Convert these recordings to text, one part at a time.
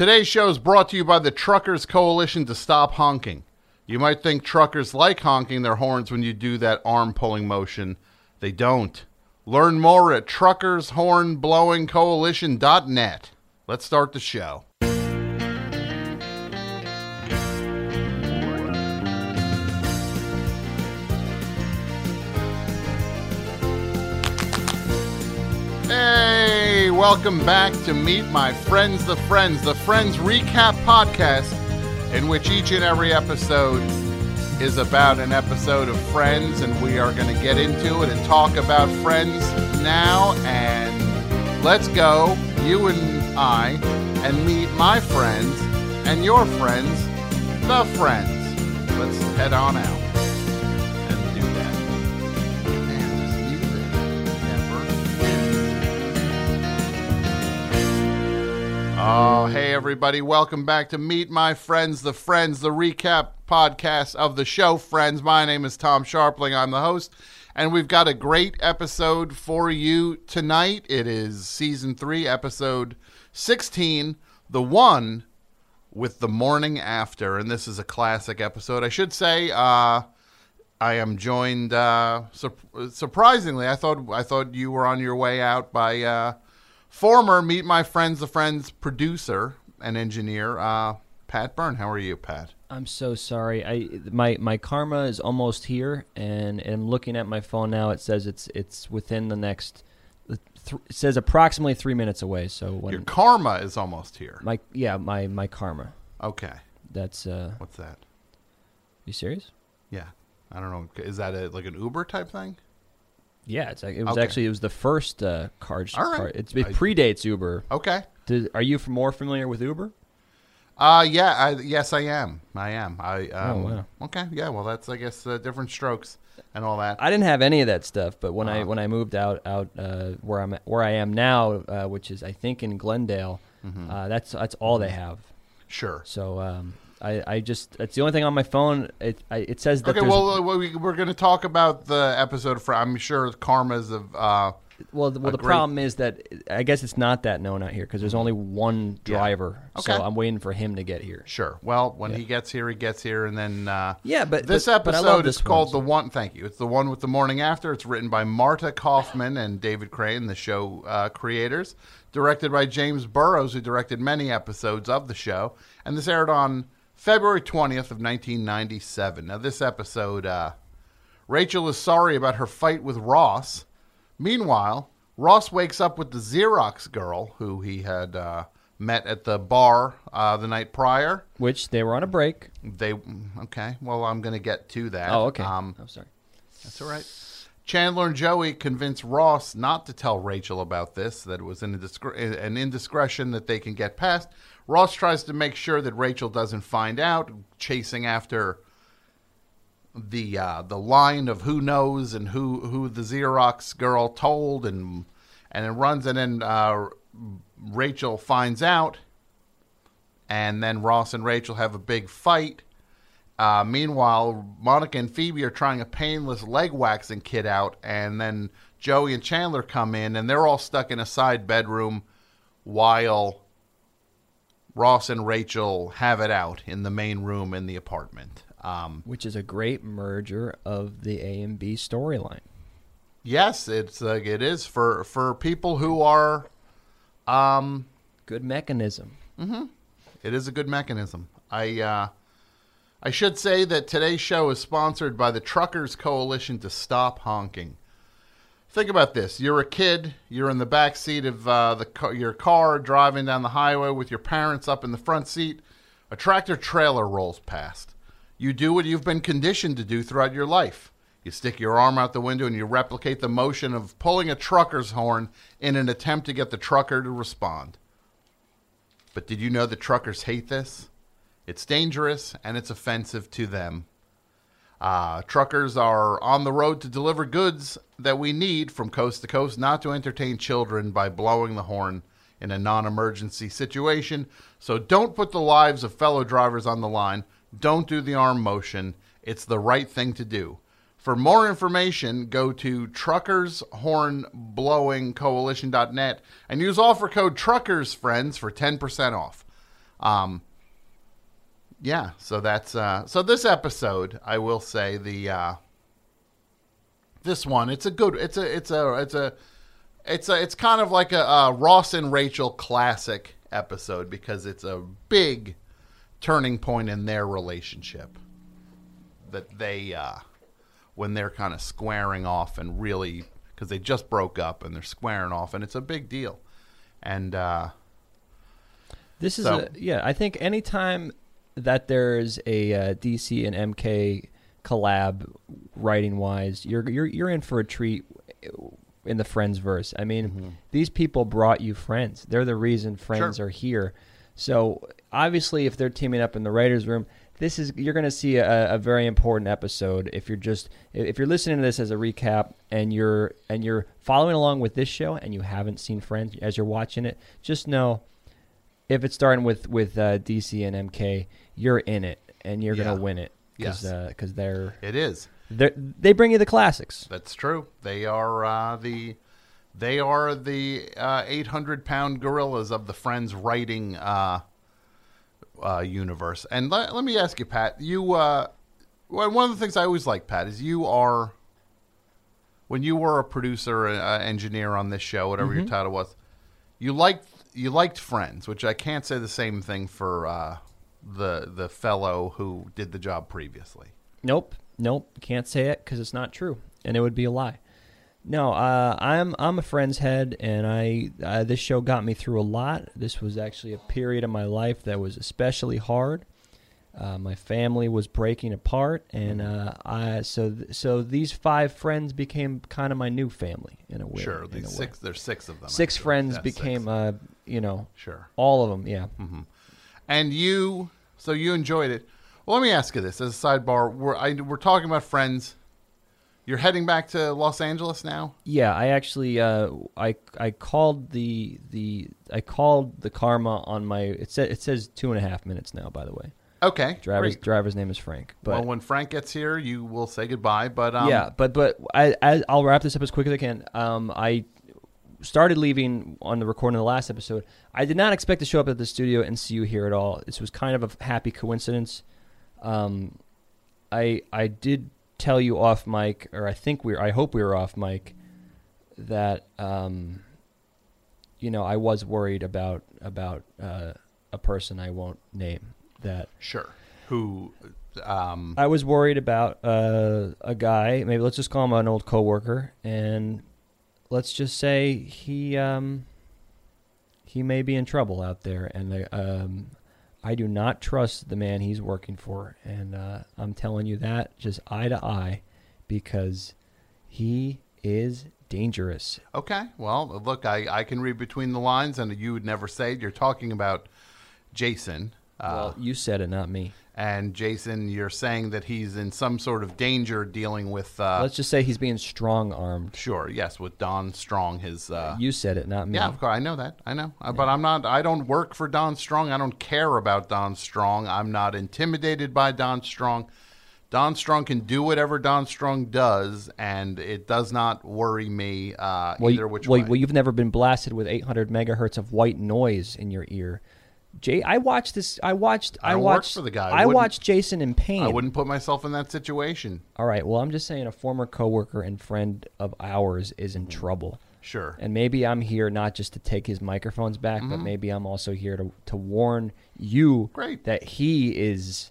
Today's show is brought to you by the Truckers Coalition to Stop Honking. You might think truckers like honking their horns when you do that arm pulling motion. They don't. Learn more at truckershornblowingcoalition.net. Let's start the show. Welcome back to Meet My Friends the Friends, the Friends Recap Podcast, in which each and every episode is about an episode of Friends, and we are going to get into it and talk about Friends now. And let's go, you and I, and meet my friends and your friends, the friends. Let's head on out Oh, hey everybody, welcome back to Meet My Friends, the Friends, the recap podcast of the show, Friends. My name is Tom Scharpling, I'm the host, and we've got a great episode for you tonight. It is season three, episode 16, the one with the morning after, and this is a classic episode. I should say, uh, I am joined. Uh, sur- surprisingly, I thought I thought you were on your way out by uh, former Meet My Friends, the Friends producer and engineer, uh, Pat Byrne. How are you, Pat? I'm so sorry. I my my karma is almost here, and and I'm looking at my phone now, it says it's it's within the next. Th- it says approximately three minutes away. So when Your karma is almost here. my yeah my my karma. Okay, That's uh. what's that? You serious? Yeah, I don't know. Is that a, like an Uber type thing? Yeah, it's it was Okay. actually it was the first uh, card. All right. card- It's, it predates Uber. Okay. Did, are you more familiar with Uber? Uh yeah, I, yes, I am. I am. I um, Oh, wow. Okay, yeah. Well, that's I guess uh, different strokes and all that. I didn't have any of that stuff, but when I Uh-huh. when I moved out out uh, where I'm at, where I am now, uh, which is I think in Glendale, Mm-hmm. uh, that's that's all they have. Sure. So um, I, I just it's the only thing on my phone. It I, it says that Okay, well, uh, we, we're going to talk about the episode for. I'm sure karma's of. Uh, well, the- well the great- problem is that I guess it's not that known out here because there's only one Yeah. driver. Okay. So I'm waiting for him to get here. sure. Well, when Yeah. he gets here, he gets here, and then. Uh, Yeah, but this but- but episode love is this called one. the one. Thank you. It's the one with the morning after. It's written by Marta Kauffman and David Crane, the show uh, creators. Directed by James Burrows, who directed many episodes of the show, and this aired on February twentieth of nineteen ninety seven. Now, this episode, uh, Rachel is sorry about her fight with Ross. Meanwhile, Ross wakes up with the Xerox girl who he had uh, met at the bar uh, the night prior. which they were on a break. They okay. Well, I'm going to get to that. Oh, okay. Um, I'm sorry. that's all right. Chandler and Joey convince Ross not to tell Rachel about this, that it was an, indiscre- an indiscretion that they can get past. Ross tries to make sure that Rachel doesn't find out, chasing after the uh, the line of who knows and who, who the Xerox girl told, and and it runs, and then uh, Rachel finds out, and then Ross and Rachel have a big fight. Uh, meanwhile, Monica and Phoebe are trying a painless leg waxing kit out, and then Joey and Chandler come in, and they're all stuck in a side bedroom while Ross and Rachel have it out in the main room in the apartment. Um, Which is a great merger of the A and B storyline. yes, it's like it is for for people who are. Um, Good mechanism. Mm-hmm. It is a good mechanism. I uh, I should say that today's show is sponsored by the Truckers Coalition to Stop Honking. Think about this: you're a kid, you're in the back seat of uh, the your car driving down the highway with your parents up in the front seat. A tractor trailer rolls past. You do what you've been conditioned to do throughout your life. You stick your arm out the window and you replicate the motion of pulling a trucker's horn in an attempt to get the trucker to respond. But did you know the truckers hate this? It's dangerous and it's offensive to them. Uh, truckers are on the road to deliver goods that we need from coast to coast, not to entertain children by blowing the horn in a non emergency situation. So don't put the lives of fellow drivers on the line. Don't do the arm motion. It's the right thing to do. For more information, go to truckershornblowingcoalition.net and use offer code TRUCKERSFRIENDS for 10% off. Um, yeah, so that's uh, so this episode, I will say the uh, this one, it's a good, it's a, it's a, it's a, it's a, it's kind of like a, a Ross and Rachel classic episode because it's a big turning point in their relationship that they uh, when they're kind of squaring off and really because they just broke up and they're squaring off and it's a big deal and uh, This is So- a yeah. I think anytime that there's a uh, DC and MK collab writing wise, you're you're you're in for a treat in the Friends verse. I mean, Mm-hmm. these people brought you friends. They're the reason Friends Sure. are here. So obviously, if they're teaming up in the writers' room. This is you're going to see a, a very important episode if you're just if you're listening to this as a recap and you're and you're following along with this show and you haven't seen Friends as you're watching it, just know if it's starting with with uh, DC and MK, you're in it and you're gonna win it Yes. because they're it is. they they bring you the classics. that's true. They are uh, the they are the uh, 800 pound gorillas of the friends writing uh, uh, universe. And let, let me ask you pat you uh, well, one of the things i always like pat is you are when you were a producer uh, engineer on this show whatever your title was you liked you liked friends which i can't say the same thing for uh, the the fellow who did the job previously Nope, nope, can't say it because it's not true, and it would be a lie. No, uh, I'm I'm a friend's head, and I uh, this show got me through a lot. This was actually a period of my life that was especially hard. Uh, my family was breaking apart, and uh, I so th- so these five friends became kind of my new family in a way. Sure, these a way. six. There's six of them. Six actually. friends Yeah, became, six. uh, you know, sure. all of them. Yeah. And you, so you enjoyed it. Well, let me ask you this as a sidebar. We're I, we're talking about friends. You're heading back to Los Angeles now. Yeah, I actually uh, I I called the the I called the karma on my it says it says two and a half minutes now. By the way, Okay, driver's great. driver's name is Frank. But well, when Frank gets here, you will say goodbye. But um, yeah, but but I, I I'll wrap this up as quick as I can. Um, I started leaving on the recording of the last episode. I did not expect to show up at the studio and see you here at all. This was kind of a happy coincidence. Um, I I did tell you off mic, or I think we are I hope we were off mic, that um, you know I was worried about about uh, a person I won't name that sure. Who? Um, I was worried about uh, a guy. Maybe let's just call him an old coworker, and let's just say he um, he may be in trouble out there, and um, I do not trust the man he's working for, and uh, I'm telling you that just eye to eye, because he is dangerous. okay. Well, look, I I can read between the lines, and you would never say it. You're talking about Jason. Uh, well, you said it, not me. And Jason, you're saying that he's in some sort of danger dealing with. Uh, Let's just say he's being strong armed. sure, yes, with Don Strong, his. Uh, You said it, not me. Yeah, of course, I know that. I know, Uh, but I'm not. I don't work for Don Strong. I don't care about Don Strong. I'm not intimidated by Don Strong. Don Strong can do whatever Don Strong does, and it does not worry me uh, well, either which well, way. well, you've never been blasted with 800 megahertz of white noise in your ear. Jay, I watched this. I watched. I I, watched for the guy. I I watched Jason in pain. I wouldn't put myself in that situation. All right. Well, I'm just saying, a former coworker and friend of ours is in trouble, Sure. and maybe I'm here not just to take his microphones back, Mm-hmm. but maybe I'm also here to to warn you Great. that he is.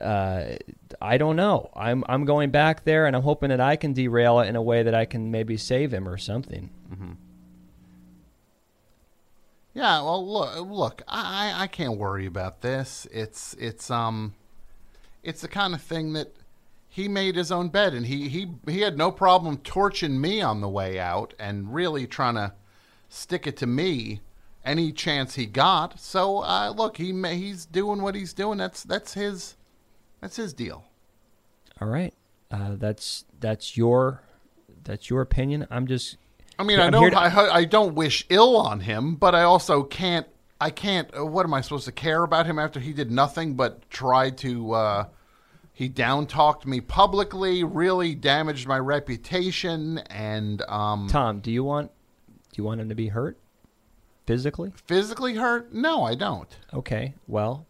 Uh, I don't know. I'm I'm going back there, and I'm hoping that I can derail it in a way that I can maybe save him or something. Yeah, well, look, look, I, I can't worry about this. It's it's um, it's the kind of thing that he made his own bed, and he he he had no problem torching me on the way out, and really trying to stick it to me any chance he got. So uh, look, he he's doing what he's doing. That's that's his that's his deal. All right. Uh, that's that's your that's your opinion. I'm just I mean, I I'm don't, to- I, I don't wish ill on him, but I also can't, I can't. Uh, what am I supposed to care about him after he did nothing but try to? Uh, he down talked me publicly, really damaged my reputation, and um, Tom. Do you want do you want him to be hurt? physically? Physically hurt? No, I don't. Okay. Well,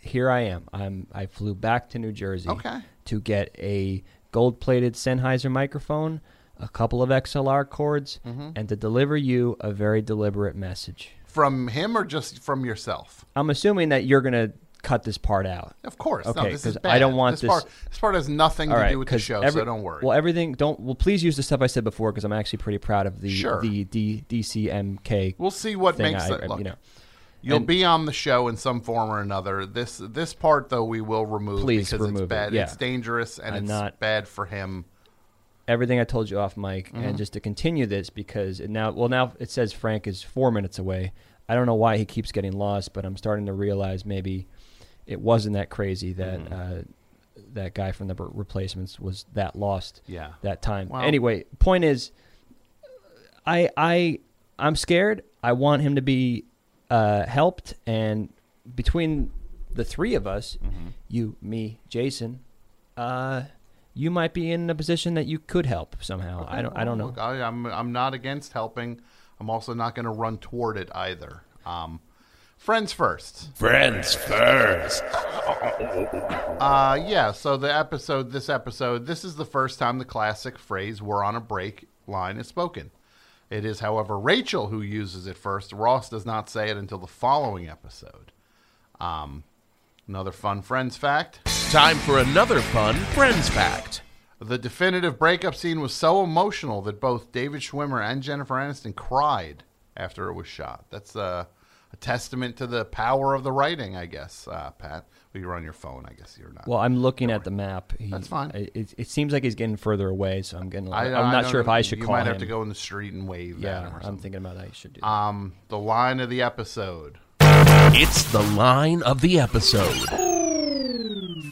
here I am. I'm I flew back to New Jersey Okay. to get a gold-plated Sennheiser microphone, a couple of XLR cords, Mm-hmm. and to deliver you a very deliberate message. From him or just from yourself? I'm assuming that you're going to cut this part out. Of course. Okay, because bad. I don't want this, this- part. This part has nothing All to do with the show, every- so don't worry. Well, everything don't. Well, please use the stuff I said before because I'm actually pretty proud of the Sure. the D, DCMK we'll see what makes I, it look. you know, You'll and- be on the show in some form or another. This this part though we will remove Please because remove it's it, bad. yeah. It's dangerous and I'm it's not- bad for him. Everything I told you off mic, Mm-hmm. and just to continue this because it now, well, now it says Frank is four minutes away. I don't know why he keeps getting lost, but I'm starting to realize maybe it wasn't that crazy that Mm-hmm. uh, that guy from the Re- replacements was that lost Yeah. that time. Anyway, point is, I I I'm scared. I want him to be uh, helped, and between the three of us, Mm-hmm. you, me, Jason, uh, you might be in a position that you could help somehow. I don't I don't know. Look, I, I'm I'm not against helping. I'm also not going to run toward it either. Um, friends first. Friends first. Uh, yeah. So the episode, this episode, this is the first time the classic phrase "we're on a break" line is spoken. It is, however, Rachel who uses it first. Ross does not say it until the following episode. Um, another fun friends fact. Time for another fun Friends fact. The definitive breakup scene was so emotional that both David Schwimmer and Jennifer Aniston cried after it was shot. That's uh, a testament to the power of the writing, I guess, uh, Pat. Well, you're on your phone. I guess you're not. Well, I'm looking at the map. He, That's fine. I- It, it seems like he's getting further away, so I'm getting. I, I'm I not sure if. I should you call might him. have to go in the street and wave at yeah, him or I'm thinking about how you should do. That. Um, the line of the episode. It's the line of the episode.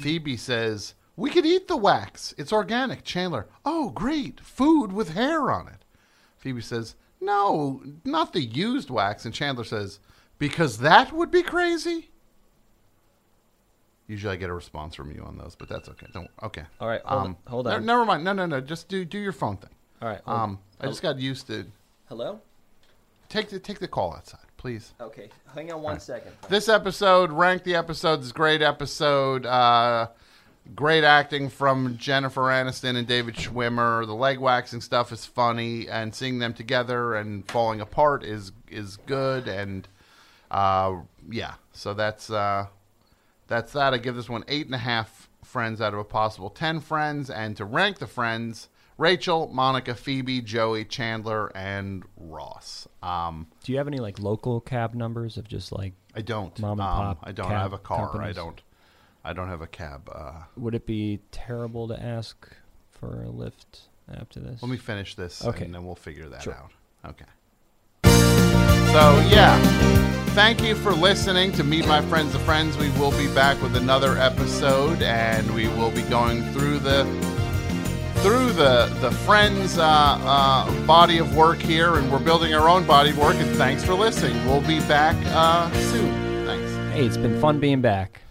Phoebe says, "We could eat the wax. It's organic." Chandler, "Oh, great, food with hair on it." Phoebe says, "No, not the used wax." And Chandler says, "Because that would be crazy." Usually, I get a response from you on those, but that's okay. Don't. Okay. All right, hold on- hold on. never mind. No, no, no. Just do do your phone thing. All right. Um, I just got used to Hello. take the take the call outside, please. Okay, hang on one second. This episode, rank the episodes, great episode. Uh, great acting from Jennifer Aniston and David Schwimmer. The leg waxing stuff is funny, and seeing them together and falling apart is is good. And uh, yeah, so that's uh, that's that. I give this one eight and a half friends out of a possible ten friends. And to rank the friends. Rachel, Monica, Phoebe, Joey, Chandler, and Ross. Um, Do you have any like local cab numbers of just like? I don't. Mom and um, pop I don't have a car. I don't. I don't have a cab. Uh, Would it be terrible to ask for a lift after this? let me finish this, Okay. and then we'll figure that Sure. out. Okay. So yeah, thank you for listening to Meet My Friends the Friends. We will be back with another episode, and we will be going through the through the the Friends uh, uh, body of work here, and we're building our own body of work. And thanks for listening. We'll be back uh, soon. Thanks. Hey, it's been fun being back.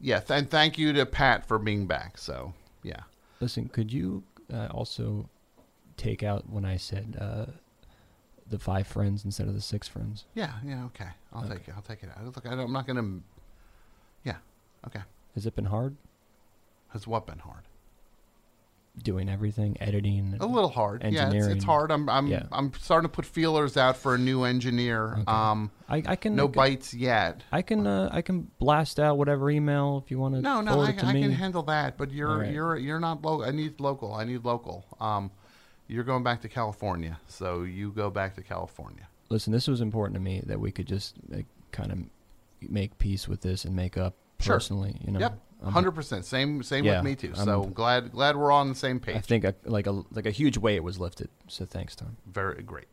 Yeah, th- and thank you to Pat for being back. So yeah. Listen, could you uh, also take out when I said uh, the five friends instead of the six friends? Yeah, yeah, okay. I'll Okay. take it. I'll take it out. Look, I don't, I'm not gonna. Yeah, okay. Has it been hard Has what been hard? Doing everything, editing? A little hard. Yeah, it's, it's hard. I'm I'm Yeah. I'm starting to put feelers out for a new engineer. Okay. Um, I, I can no I can- bites yet. I can uh, I can blast out whatever email if you want to. No, no, I, I can handle that. But you're right. you're you're not local. I need local. I need local. Um, you're going back to California, so you go back to California. Listen, this was important to me that we could just like, kind of make peace with this and make up Sure. personally. You know. Yep, hundred percent. Same same Yeah, with me too. I'm- So glad glad we're on the same page. I think a, like a like a huge weight was lifted. So thanks, Tom. Very great.